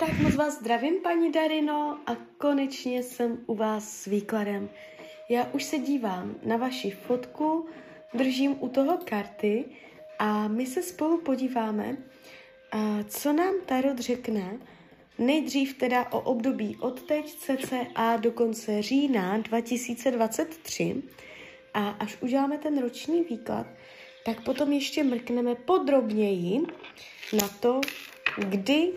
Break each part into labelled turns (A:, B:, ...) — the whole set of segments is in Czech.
A: Tak moc vás zdravím, paní Darino, a konečně jsem u vás s výkladem. Já už se dívám na vaši fotku, držím u toho karty a my se spolu podíváme, co nám Tarot řekne, nejdřív teda o období od teď cca do konce října 2023 a až uděláme ten roční výklad, tak potom ještě mrkneme podrobněji na to, kdy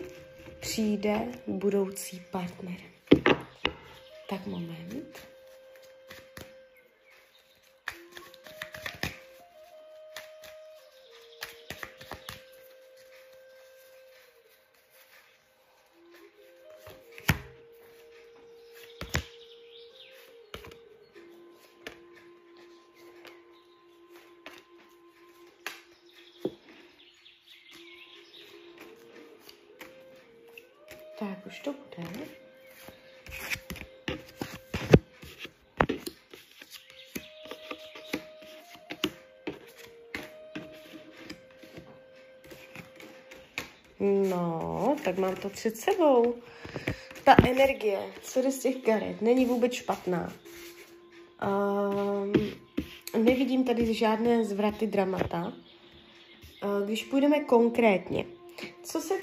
A: přijde budoucí partner. Tak moment. Už to bude. No, tak mám to před sebou. Ta energie, co jde z těch karet, není vůbec špatná. Um, nevidím tady žádné zvraty dramata. Uh, když půjdeme konkrétně,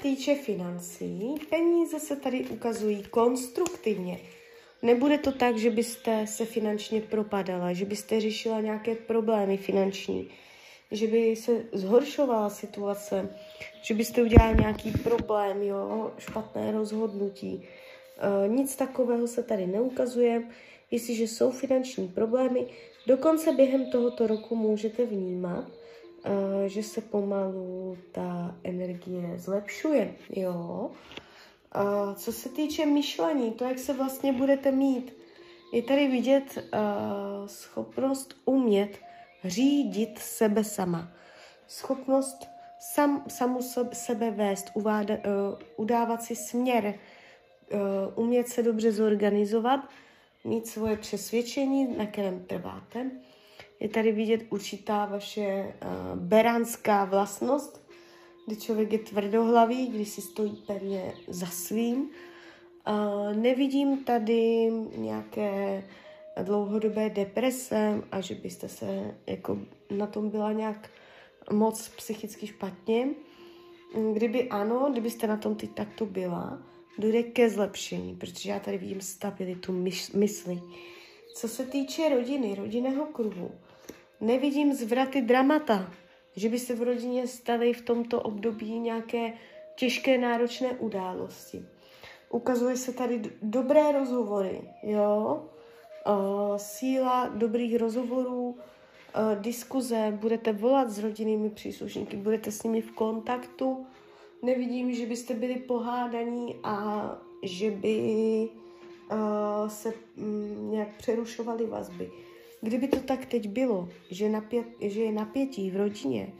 A: týče financí, peníze se tady ukazují konstruktivně. Nebude to tak, že byste se finančně propadala, že byste řešila nějaké problémy finanční, že by se zhoršovala situace, že byste udělali nějaký problém, jo, špatné rozhodnutí. E, nic takového se tady neukazuje. Jestliže jsou finanční problémy, dokonce během tohoto roku můžete vnímat, že se pomalu ta energie zlepšuje, jo. Uh, co se týče myšlení, to, jak se vlastně budete mít, je tady vidět uh, schopnost umět řídit sebe sama. Schopnost sam, samu sebe vést, uváda, uh, udávat si směr, uh, umět se dobře zorganizovat, mít svoje přesvědčení, na kterém trváte, je tady vidět určitá vaše uh, beránská vlastnost, kdy člověk je tvrdohlavý, když si stojí pevně za svým. Uh, nevidím tady nějaké dlouhodobé deprese a že byste se jako na tom byla nějak moc psychicky špatně. Kdyby ano, kdybyste na tom teď takto byla, dojde ke zlepšení, protože já tady vidím stabilitu mysli. Co se týče rodiny, rodinného kruhu, nevidím zvraty dramata, že by se v rodině staly v tomto období nějaké těžké, náročné události. Ukazuje se tady dobré rozhovory, jo, síla dobrých rozhovorů, diskuze, budete volat s rodinnými příslušníky, budete s nimi v kontaktu. Nevidím, že byste byli pohádaní a že by se um, nějak přerušovaly vazby. Kdyby to tak teď bylo, že, napět, že je napětí v rodině,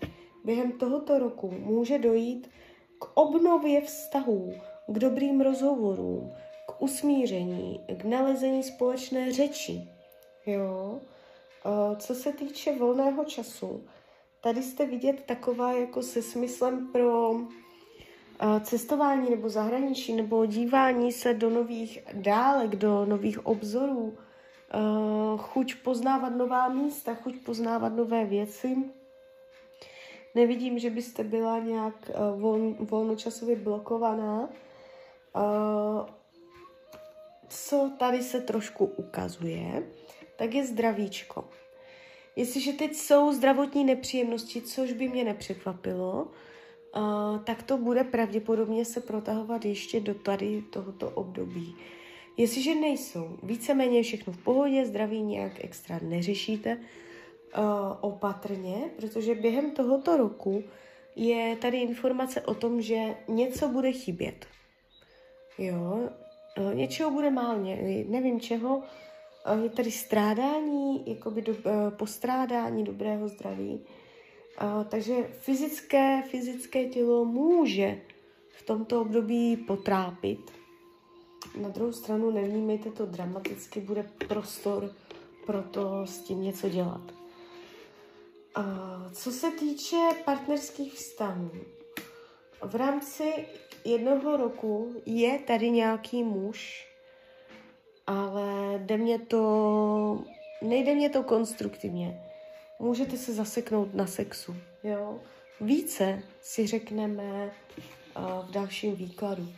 A: během tohoto roku může dojít k obnově vztahů, k dobrým rozhovorům, k usmíření, k nalezení společné řeči. Jo? Co se týče volného času, tady jste vidět taková jako se smyslem pro cestování nebo zahraničí nebo dívání se do nových dálek, do nových obzorů, chuť poznávat nová místa, chuť poznávat nové věci. Nevidím, že byste byla nějak uh, vol, volnočasově blokovaná. Uh, co tady se trošku ukazuje, tak je zdravíčko. Jestliže teď jsou zdravotní nepříjemnosti, což by mě nepřekvapilo, tak to bude pravděpodobně se protahovat ještě do tady tohoto období. Jestliže nejsou víceméně všechno v pohodě, zdraví nějak extra neřešíte, uh, opatrně, protože během tohoto roku je tady informace o tom, že něco bude chybět. Jo, uh, něčeho bude málně, nevím čeho, uh, je tady strádání, jakoby do, postrádání dobrého zdraví. Takže fyzické, fyzické tělo může v tomto období potrápit, na druhou stranu nevnímejte to dramaticky, bude prostor pro to s tím něco dělat. A co se týče partnerských vztahů, v rámci jednoho roku je tady nějaký muž, ale jde mě to, nejde mě to konstruktivně. Můžete se zaseknout na sexu, jo. Více si řekneme uh, v dalším výkladu.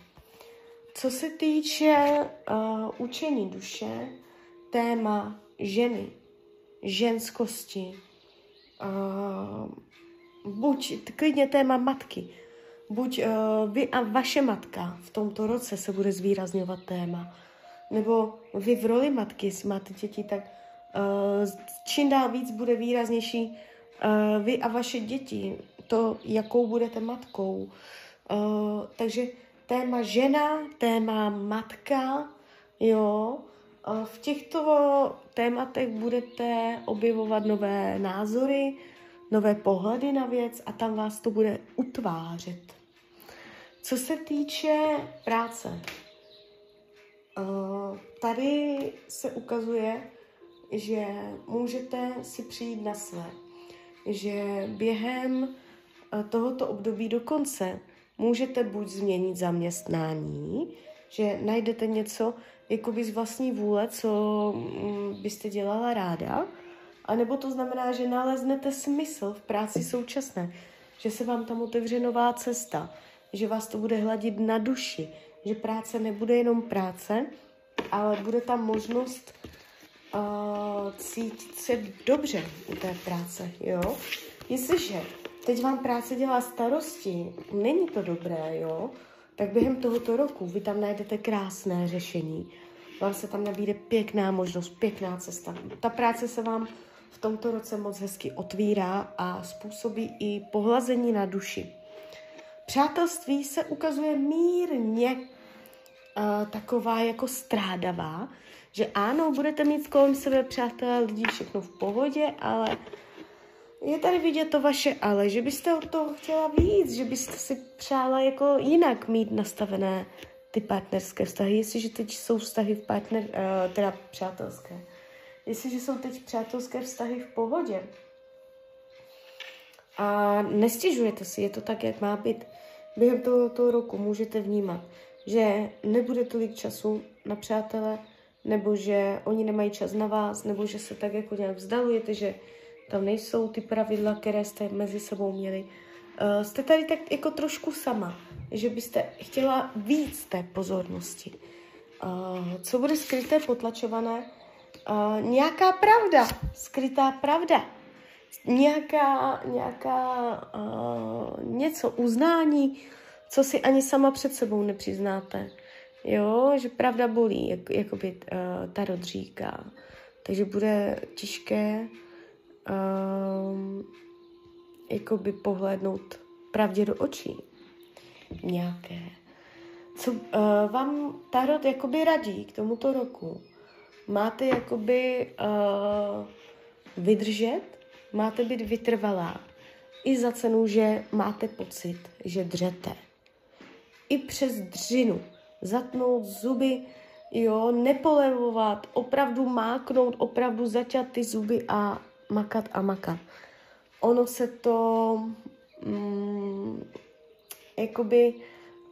A: Co se týče uh, učení duše, téma ženy, ženskosti, uh, buď klidně téma matky, buď uh, vy a vaše matka v tomto roce se bude zvýrazňovat téma, nebo vy v roli matky, máte děti, tak uh, čím dál víc bude výraznější uh, vy a vaše děti, to, jakou budete matkou. Uh, takže téma žena, téma matka, jo, v těchto tématech budete objevovat nové názory, nové pohledy na věc a tam vás to bude utvářet. Co se týče práce, uh, tady se ukazuje, že můžete si přijít na své, že během uh, tohoto období do konce můžete buď změnit zaměstnání, že najdete něco jakoby z vlastní vůle, co mm, byste dělala ráda, a nebo to znamená, že naleznete smysl v práci současné, že se vám tam otevře nová cesta, že vás to bude hladit na duši, že práce nebude jenom práce, ale bude tam možnost uh, cítit se dobře u té práce, jo. Jestliže teď vám práce dělá starosti, není to dobré, jo, tak během tohoto roku vy tam najdete krásné řešení. Vám se tam nabíde pěkná možnost, pěkná cesta. Ta práce se vám v tomto roce moc hezky otvírá a způsobí i pohlazení na duši. Přátelství se ukazuje mírně uh, taková jako strádavá, že ano, budete mít kolem sebe přátelé, lidi všechno v pohodě, ale je tady vidět to vaše ale, že byste od toho chtěla víc, že byste si přála jako jinak mít nastavené ty partnerské vztahy, jestliže teď jsou vztahy v partner, uh, teda přátelské. Jestliže jsou teď přátelské vztahy v pohodě. A nestěžujete si, je to tak, jak má být, během tohoto roku můžete vnímat, že nebude tolik času na přátele, nebo že oni nemají čas na vás, nebo že se tak jako nějak vzdalujete, že tam nejsou ty pravidla, které jste mezi sebou měli. Uh, jste tady tak jako trošku sama, že byste chtěla víc té pozornosti. Uh, co bude skryté, potlačované, uh, nějaká pravda, skrytá pravda, nějaká, nějaká uh, něco, uznání, co si ani sama před sebou nepřiznáte. Jo, že pravda bolí, jak, jako by uh, Tarot říká. Takže bude těžké um, jakoby pohlédnout pravdě do očí. Nějaké. Co uh, vám Tarot jakoby radí k tomuto roku? máte jakoby uh, vydržet, máte být vytrvalá. I za cenu, že máte pocit, že dřete. I přes dřinu. Zatnout zuby, jo, nepolevovat, opravdu máknout, opravdu začat ty zuby a makat a makat. Ono se to, mm, jakoby,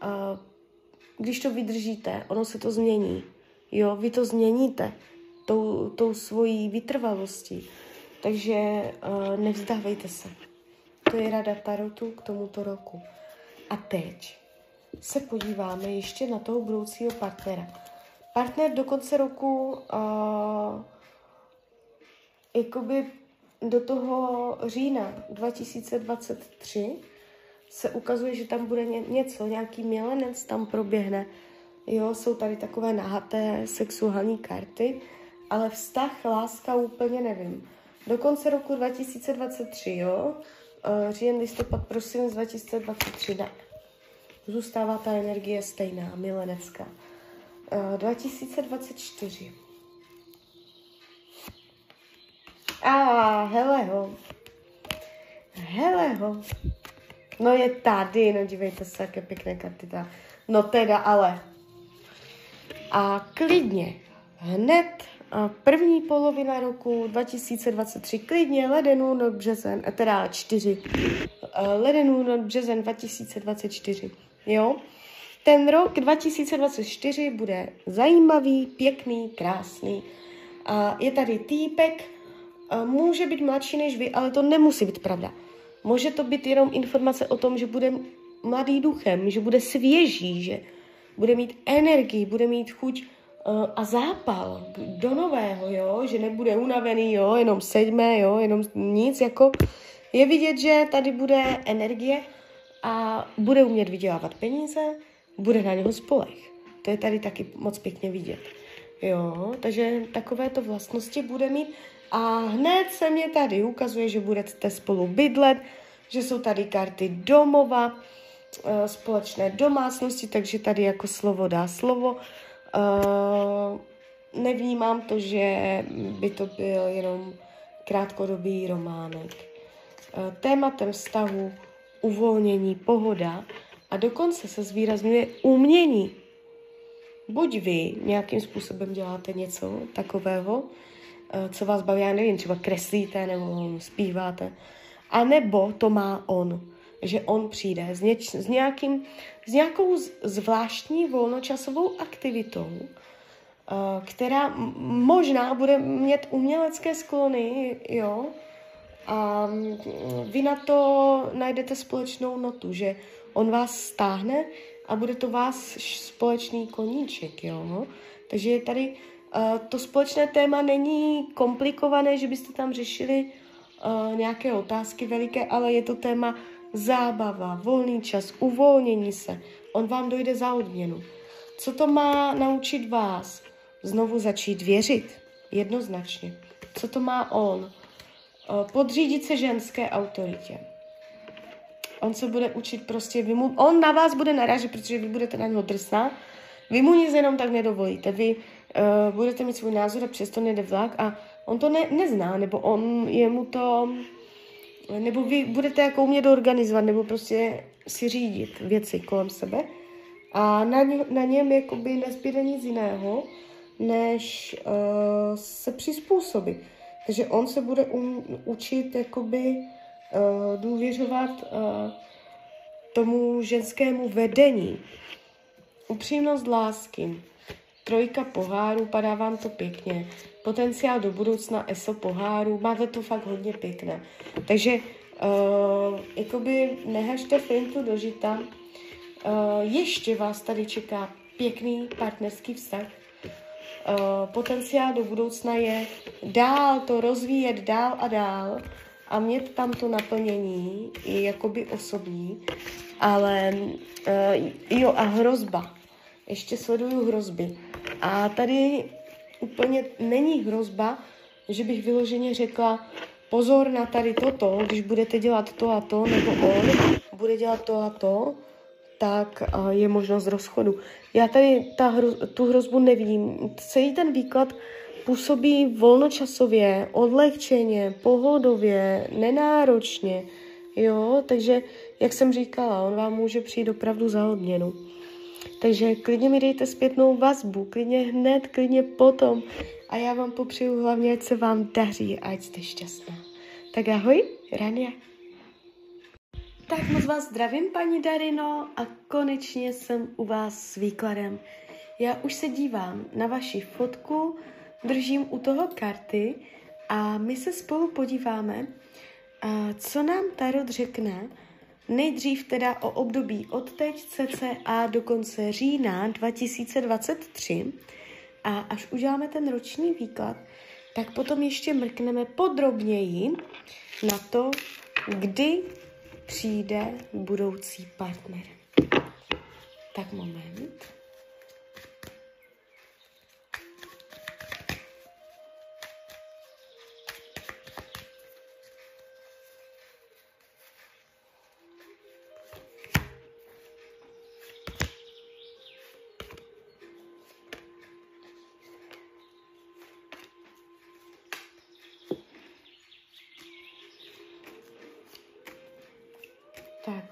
A: uh, když to vydržíte, ono se to změní. Jo, vy to změníte tou, tou svojí vytrvalostí. Takže uh, nevzdávejte se. To je rada Tarotu k tomuto roku. A teď se podíváme ještě na toho budoucího partnera. Partner do konce roku uh, jakoby do toho října 2023 se ukazuje, že tam bude něco, nějaký milenec tam proběhne, Jo, jsou tady takové nahaté sexuální karty, ale vztah, láska úplně nevím. Do konce roku 2023, jo, uh, říjen, listopad, prosinec 2023, ne. Zůstává ta energie stejná, milenecká. Uh, 2024. A hele ho. Hele ho. No je tady, no dívejte se, jaké pěkné karty ta. No teda, ale a klidně hned První polovina roku 2023, klidně leden, únor, březen, teda čtyři, leden, únor, březen 2024, jo. Ten rok 2024 bude zajímavý, pěkný, krásný. Je tady týpek, může být mladší než vy, ale to nemusí být pravda. Může to být jenom informace o tom, že bude mladý duchem, že bude svěží, že bude mít energii, bude mít chuť uh, a zápal do nového, jo, že nebude unavený, jo, jenom sedme, jo, jenom nic, jako je vidět, že tady bude energie a bude umět vydělávat peníze, bude na něho spolech. To je tady taky moc pěkně vidět. Jo, takže takovéto vlastnosti bude mít a hned se mě tady ukazuje, že budete spolu bydlet, že jsou tady karty domova, eh, společné domácnosti, takže tady jako slovo dá slovo. Eh, nevnímám to, že by to byl jenom krátkodobý románek. Eh, tématem vztahu uvolnění, pohoda a dokonce se zvýrazňuje umění. Buď vy nějakým způsobem děláte něco takového, co vás baví, já nevím, třeba kreslíte nebo zpíváte, a nebo to má on, že on přijde s, něč, s, nějakým, s nějakou zvláštní volnočasovou aktivitou, uh, která možná bude mít umělecké sklony, jo, a mm, vy na to najdete společnou notu, že on vás stáhne a bude to vás společný koníček, jo. Takže je tady to společné téma není komplikované, že byste tam řešili uh, nějaké otázky veliké, ale je to téma zábava, volný čas, uvolnění se. On vám dojde za odměnu. Co to má naučit vás? Znovu začít věřit. Jednoznačně. Co to má on? Uh, podřídit se ženské autoritě. On se bude učit prostě, vy mu, on na vás bude narážet, protože vy budete na něho drsná. Vy mu nic jenom tak nedovolíte. Vy uh, budete mít svůj názor a přesto nejde vlak a on to ne, nezná, nebo on je mu to, nebo vy budete jako umět organizovat, nebo prostě si řídit věci kolem sebe a na, ně, na něm jakoby nezbyde nic jiného, než uh, se přizpůsobit. Takže on se bude um, učit jakoby uh, důvěřovat uh, tomu ženskému vedení. Upřímnost lásky. Trojka poháru, padá vám to pěkně potenciál do budoucna ESO poháru, máte to fakt hodně pěkné. Takže uh, jakoby nehažte fintu do žita, uh, ještě vás tady čeká pěkný partnerský vztah. Uh, potenciál do budoucna je dál to rozvíjet dál a dál a mít tam to naplnění i jakoby osobní, ale uh, jo a hrozba. Ještě sleduju hrozby. A tady úplně není hrozba, že bych vyloženě řekla, pozor na tady toto, když budete dělat to a to, nebo on bude dělat to a to, tak je možnost rozchodu. Já tady ta hro, tu hrozbu nevidím. Celý ten výklad působí volnočasově, odlehčeně, pohodově, nenáročně, jo, takže, jak jsem říkala, on vám může přijít opravdu za odměnu. Takže klidně mi dejte zpětnou vazbu, klidně hned, klidně potom. A já vám popřeju hlavně, ať se vám daří a ať jste šťastná. Tak ahoj, Rania. Tak moc vás zdravím, paní Darino, a konečně jsem u vás s výkladem. Já už se dívám na vaši fotku, držím u toho karty a my se spolu podíváme, co nám Tarot řekne Nejdřív teda o období od teď cca do konce října 2023 a až uděláme ten roční výklad, tak potom ještě mrkneme podrobněji na to, kdy přijde budoucí partner. Tak moment.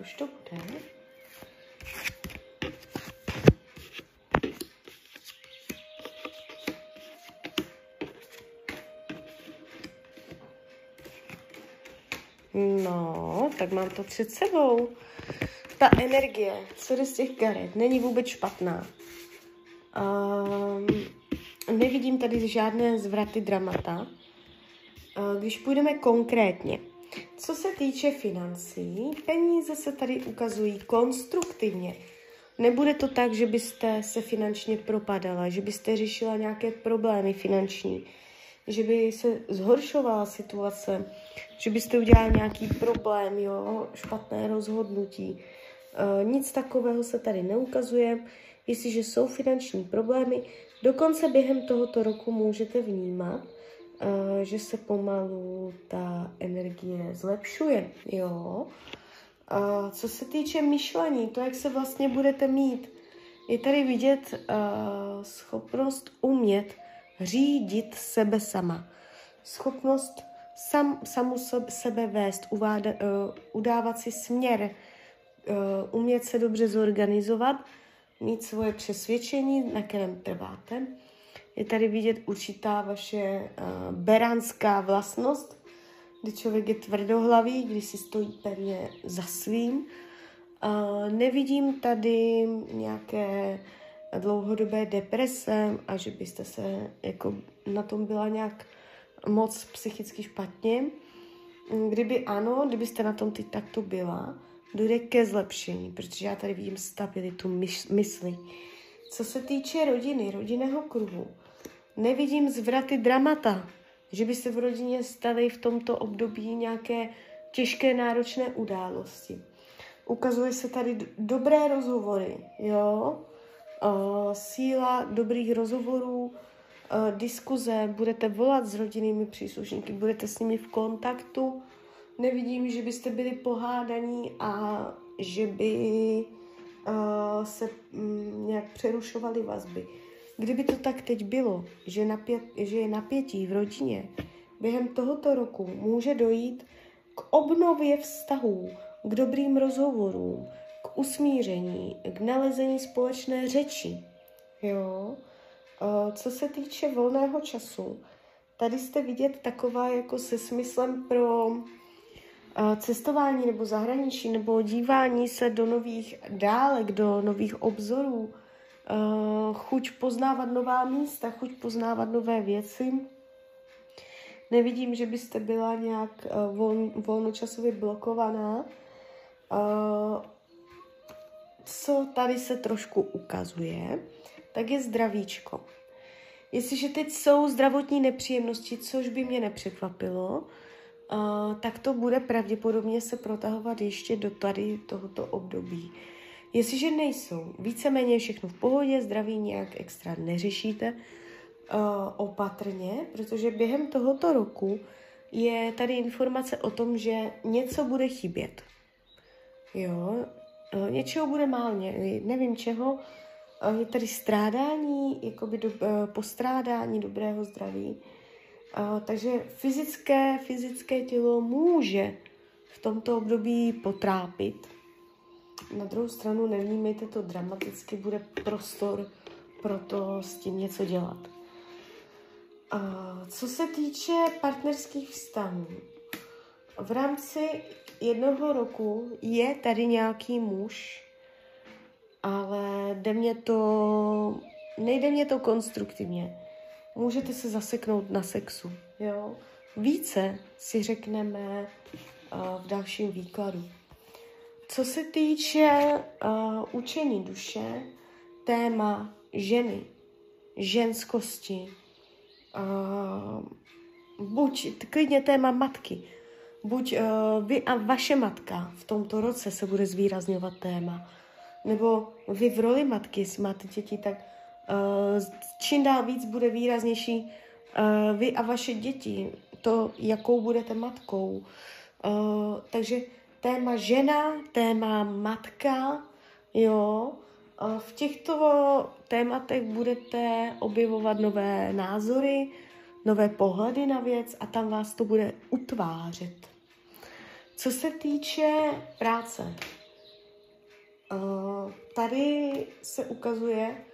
A: už to bude. No, tak mám to před sebou. Ta energie, co jde z těch karet, není vůbec špatná. Um, nevidím tady žádné zvraty dramata. Uh, když půjdeme konkrétně, týče financí, peníze se tady ukazují konstruktivně. Nebude to tak, že byste se finančně propadala, že byste řešila nějaké problémy finanční, že by se zhoršovala situace, že byste udělali nějaký problém, jo, špatné rozhodnutí. E, nic takového se tady neukazuje. Jestliže jsou finanční problémy, dokonce během tohoto roku můžete vnímat, že se pomalu ta energie zlepšuje, jo. E, co se týče myšlení, to, jak se vlastně budete mít, je tady vidět uh, schopnost umět řídit sebe sama. Schopnost sam, samu sebe vést, uváda, uh, udávat si směr, uh, umět se dobře zorganizovat, mít svoje přesvědčení, na kterém trváte. Je tady vidět určitá vaše uh, beránská vlastnost, kdy člověk je tvrdohlavý, kdy si stojí pevně za svým. Uh, nevidím tady nějaké dlouhodobé deprese a že byste se jako na tom byla nějak moc psychicky špatně. Kdyby ano, kdybyste na tom teď takto byla, dojde ke zlepšení, protože já tady vidím stabilitu mysli. Co se týče rodiny, rodinného kruhu, nevidím zvraty dramata, že by se v rodině staly v tomto období nějaké těžké, náročné události. Ukazuje se tady dobré rozhovory, jo, uh, síla dobrých rozhovorů, uh, diskuze, budete volat s rodinnými příslušníky, budete s nimi v kontaktu. Nevidím, že byste byli pohádaní a že by se um, nějak přerušovaly vazby. Kdyby to tak teď bylo, že, napět, že je napětí v rodině, během tohoto roku může dojít k obnově vztahů, k dobrým rozhovorům, k usmíření, k nalezení společné řeči. Jo? Co se týče volného času, tady jste vidět taková jako se smyslem pro cestování nebo zahraničí nebo dívání se do nových dálek, do nových obzorů, chuť poznávat nová místa, chuť poznávat nové věci. Nevidím, že byste byla nějak volnočasově blokovaná co tady se trošku ukazuje, tak je zdravíčko. Jestliže teď jsou zdravotní nepříjemnosti, což by mě nepřekvapilo, tak to bude pravděpodobně se protahovat ještě do tady tohoto období. Jestliže nejsou, víceméně všechno v pohodě, zdraví nějak extra neřešíte, opatrně, protože během tohoto roku je tady informace o tom, že něco bude chybět. Jo, Eh, něčeho bude málně, nevím čeho, eh, je tady strádání, jakoby do, eh, postrádání dobrého zdraví. Takže fyzické, fyzické tělo může v tomto období potrápit. Na druhou stranu nevnímejte to dramaticky, bude prostor pro to s tím něco dělat. Co se týče partnerských vztahů, v rámci jednoho roku je tady nějaký muž, ale jde mě to, nejde mě to konstruktivně. Můžete se zaseknout na sexu, jo. Více si řekneme uh, v dalším výkladu. Co se týče uh, učení duše, téma ženy, ženskosti, uh, buď klidně téma matky, buď uh, vy a vaše matka v tomto roce se bude zvýrazňovat téma, nebo vy v roli matky, máte děti, tak čím dál víc bude výraznější uh, vy a vaše děti, to, jakou budete matkou. Uh, takže téma žena, téma matka, jo, v těchto tématech budete objevovat nové názory, nové pohledy na věc a tam vás to bude utvářet. Co se týče práce, tady se ukazuje,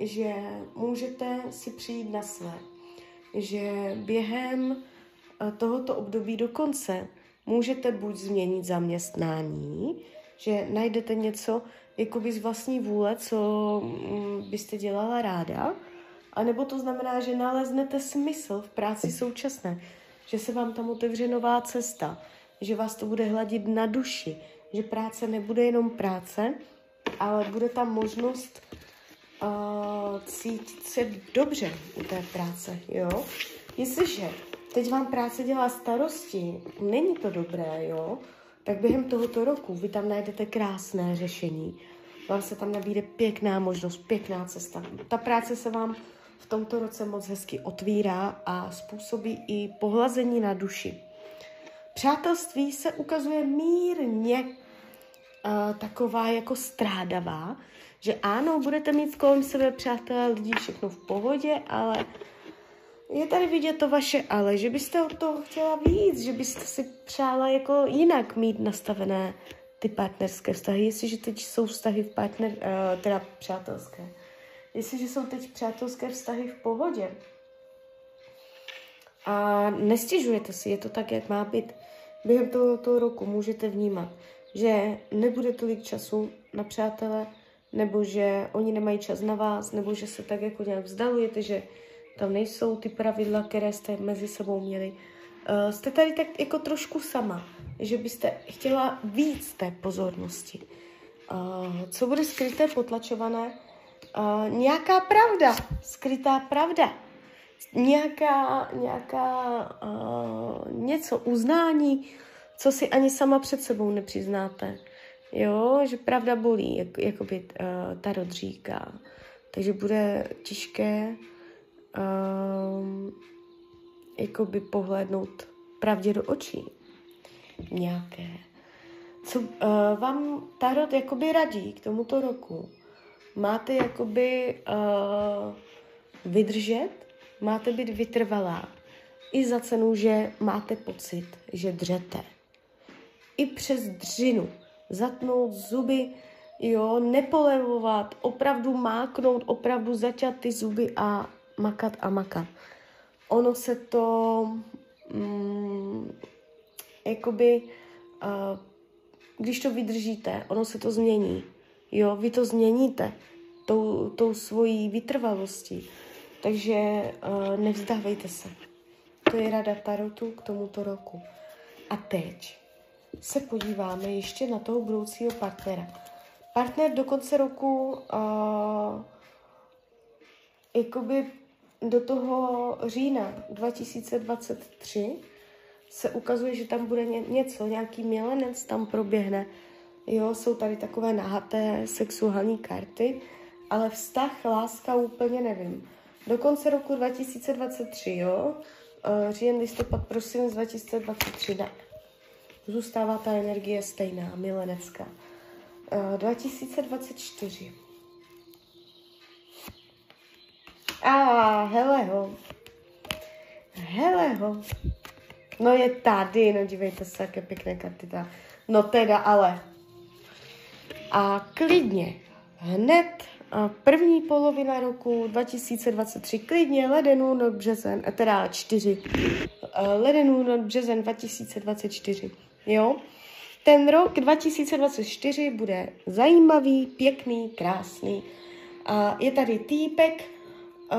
A: že můžete si přijít na své, že během uh, tohoto období dokonce můžete buď změnit zaměstnání, že najdete něco jakoby z vlastní vůle, co mm, byste dělala ráda, anebo to znamená, že naleznete smysl v práci současné, že se vám tam otevře nová cesta, že vás to bude hladit na duši, že práce nebude jenom práce, ale bude tam možnost uh, cítit se dobře u té práce, jo. Jestliže teď vám práce dělá starosti, není to dobré, jo, tak během tohoto roku vy tam najdete krásné řešení. Vám se tam nabíde pěkná možnost, pěkná cesta. Ta práce se vám v tomto roce moc hezky otvírá a způsobí i pohlazení na duši. Přátelství se ukazuje mírně uh, taková jako strádavá, že ano, budete mít kolem sebe přátelé, lidi, všechno v pohodě, ale je tady vidět to vaše ale, že byste od toho chtěla víc, že byste si přála jako jinak mít nastavené ty partnerské vztahy, jestliže teď jsou vztahy v partner, uh, teda přátelské. Jestliže jsou teď přátelské vztahy v pohodě. A nestěžujete si, je to tak, jak má být, během tohoto roku můžete vnímat, že nebude tolik času na přátele, nebo že oni nemají čas na vás, nebo že se tak jako nějak vzdalujete, že tam nejsou ty pravidla, které jste mezi sebou měli. Uh, jste tady tak jako trošku sama, že byste chtěla víc té pozornosti. Uh, co bude skryté, potlačované? Uh, nějaká pravda, skrytá pravda. Nějaká, nějaká uh, něco, uznání, co si ani sama před sebou nepřiznáte. Jo, že pravda bolí, jak, jako by uh, Tarot říká. Takže bude těžké um, jakoby pohlédnout pravdě do očí. Nějaké. Co uh, vám Tarot jakoby radí k tomuto roku? Máte jakoby uh, vydržet, máte být vytrvalá. I za cenu, že máte pocit, že dřete. I přes dřinu zatnout zuby, jo, nepolevovat, opravdu máknout, opravdu začat ty zuby a makat a makat. Ono se to, mm, jakoby, uh, když to vydržíte, ono se to změní. Jo, vy to změníte tou, tou svojí vytrvalostí. Takže uh, nevzdávejte se. To je rada Tarotu k tomuto roku. A teď se podíváme ještě na toho budoucího partnera. Partner do konce roku uh, jakoby do toho října 2023 se ukazuje, že tam bude něco, nějaký milenec tam proběhne. Jo, jsou tady takové nahaté sexuální karty, ale vztah, láska úplně nevím. Do konce roku 2023, jo, uh, říjen, listopad, prosinec 2023, ne zůstává ta energie stejná, milenecká. 2024. A hele ho. Hele ho. No je tady, no dívejte se, jaké pěkné karty ta. No teda, ale. A klidně, hned první polovina roku 2023, klidně leden, únor, březen, teda čtyři, leden, únor, březen 2024. Jo? Ten rok 2024 bude zajímavý, pěkný, krásný. A je tady týpek,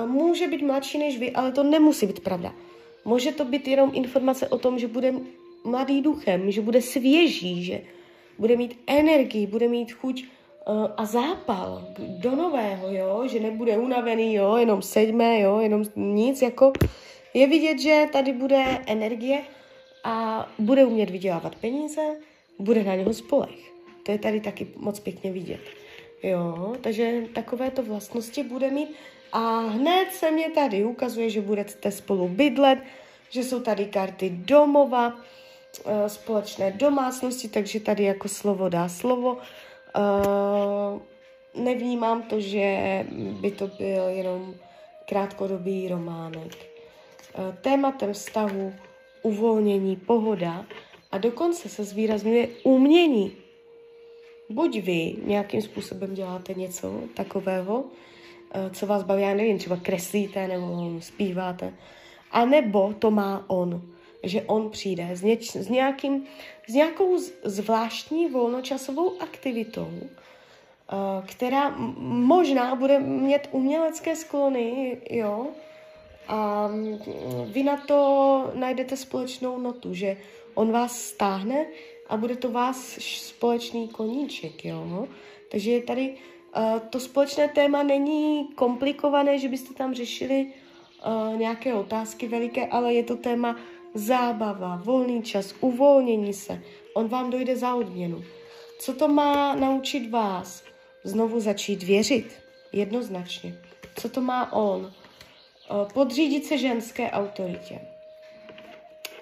A: může být mladší než vy, ale to nemusí být pravda. Může to být jenom informace o tom, že bude mladý duchem, že bude svěží, že bude mít energii, bude mít chuť a zápal do nového, jo, že nebude unavený, jo, jenom sedme, jo, jenom nic, jako je vidět, že tady bude energie a bude umět vydělávat peníze, bude na něho spolech. To je tady taky moc pěkně vidět. Jo, takže takovéto vlastnosti bude mít a hned se mě tady ukazuje, že budete spolu bydlet, že jsou tady karty domova, eh, společné domácnosti, takže tady jako slovo dá slovo. Eh, nevnímám to, že by to byl jenom krátkodobý románek. Eh, tématem vztahu uvolnění, pohoda a dokonce se zvýrazňuje umění. Buď vy nějakým způsobem děláte něco takového, eh, co vás baví, já nevím, třeba kreslíte nebo zpíváte, a nebo to má on. že on přijde s, něč, s, nějakým, s nějakou zvláštní volnočasovou aktivitou, uh, která možná bude mít umělecké sklony, jo, a mm, vy na to najdete společnou notu, že on vás stáhne a bude to vás společný koníček, jo. Takže je tady uh, to společné téma není komplikované, že byste tam řešili uh, nějaké otázky veliké, ale je to téma zábava, volný čas, uvolnění se. On vám dojde za odměnu. Co to má naučit vás? Znovu začít věřit. Jednoznačně. Co to má on? Eh, podřídit se ženské autoritě.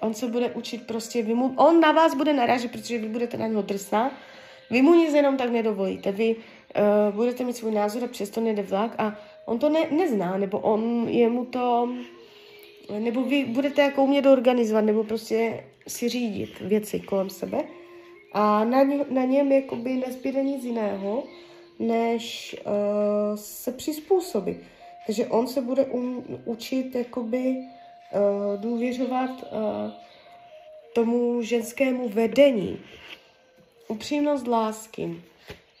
A: On se bude učit prostě, vy mu, on na vás bude narážet, protože vy budete na něho drsná, vy mu nic jenom tak nedovolíte, vy uh, budete mít svůj názor a přesto nejde vlak a on to ne, nezná, nebo on je mu to, nebo vy budete jako umět organizovat, nebo prostě si řídit věci kolem sebe a na, ně, na něm jakoby nezbyde nic jiného, než uh, se přizpůsobit. Takže on se bude um, učit jakoby uh, důvěřovat uh, tomu ženskému vedení. Upřímnost lásky.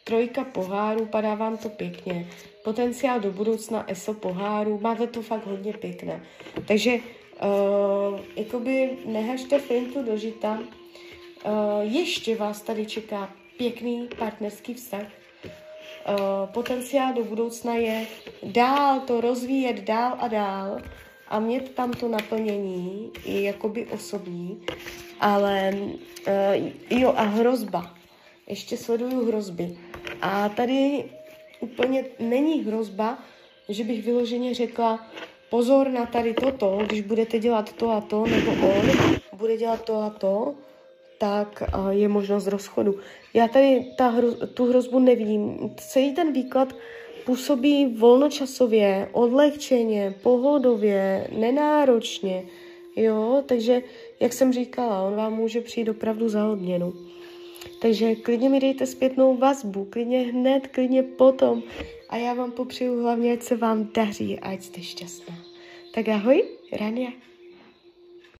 A: Trojka pohárů, padá vám to pěkně. Potenciál do budoucna, ESO pohárů, máte to fakt hodně pěkné. Takže uh, jakoby nehažte fintu do žita. Uh, ještě vás tady čeká pěkný partnerský vztah, potenciál do budoucna je dál to rozvíjet dál a dál a mít tam to naplnění i jakoby osobní, ale uh, jo a hrozba. Ještě sleduju hrozby. A tady úplně není hrozba, že bych vyloženě řekla, pozor na tady toto, když budete dělat to a to, nebo on bude dělat to a to, tak je možnost rozchodu. Já tady ta hro, tu hrozbu nevidím. Celý ten výklad působí volnočasově, odlehčeně, pohodově, nenáročně, jo, takže, jak jsem říkala, on vám může přijít opravdu za odměnu. Takže klidně mi dejte zpětnou vazbu, klidně hned, klidně potom a já vám popřeju hlavně, ať se vám daří ať jste šťastná. Tak ahoj, Rania.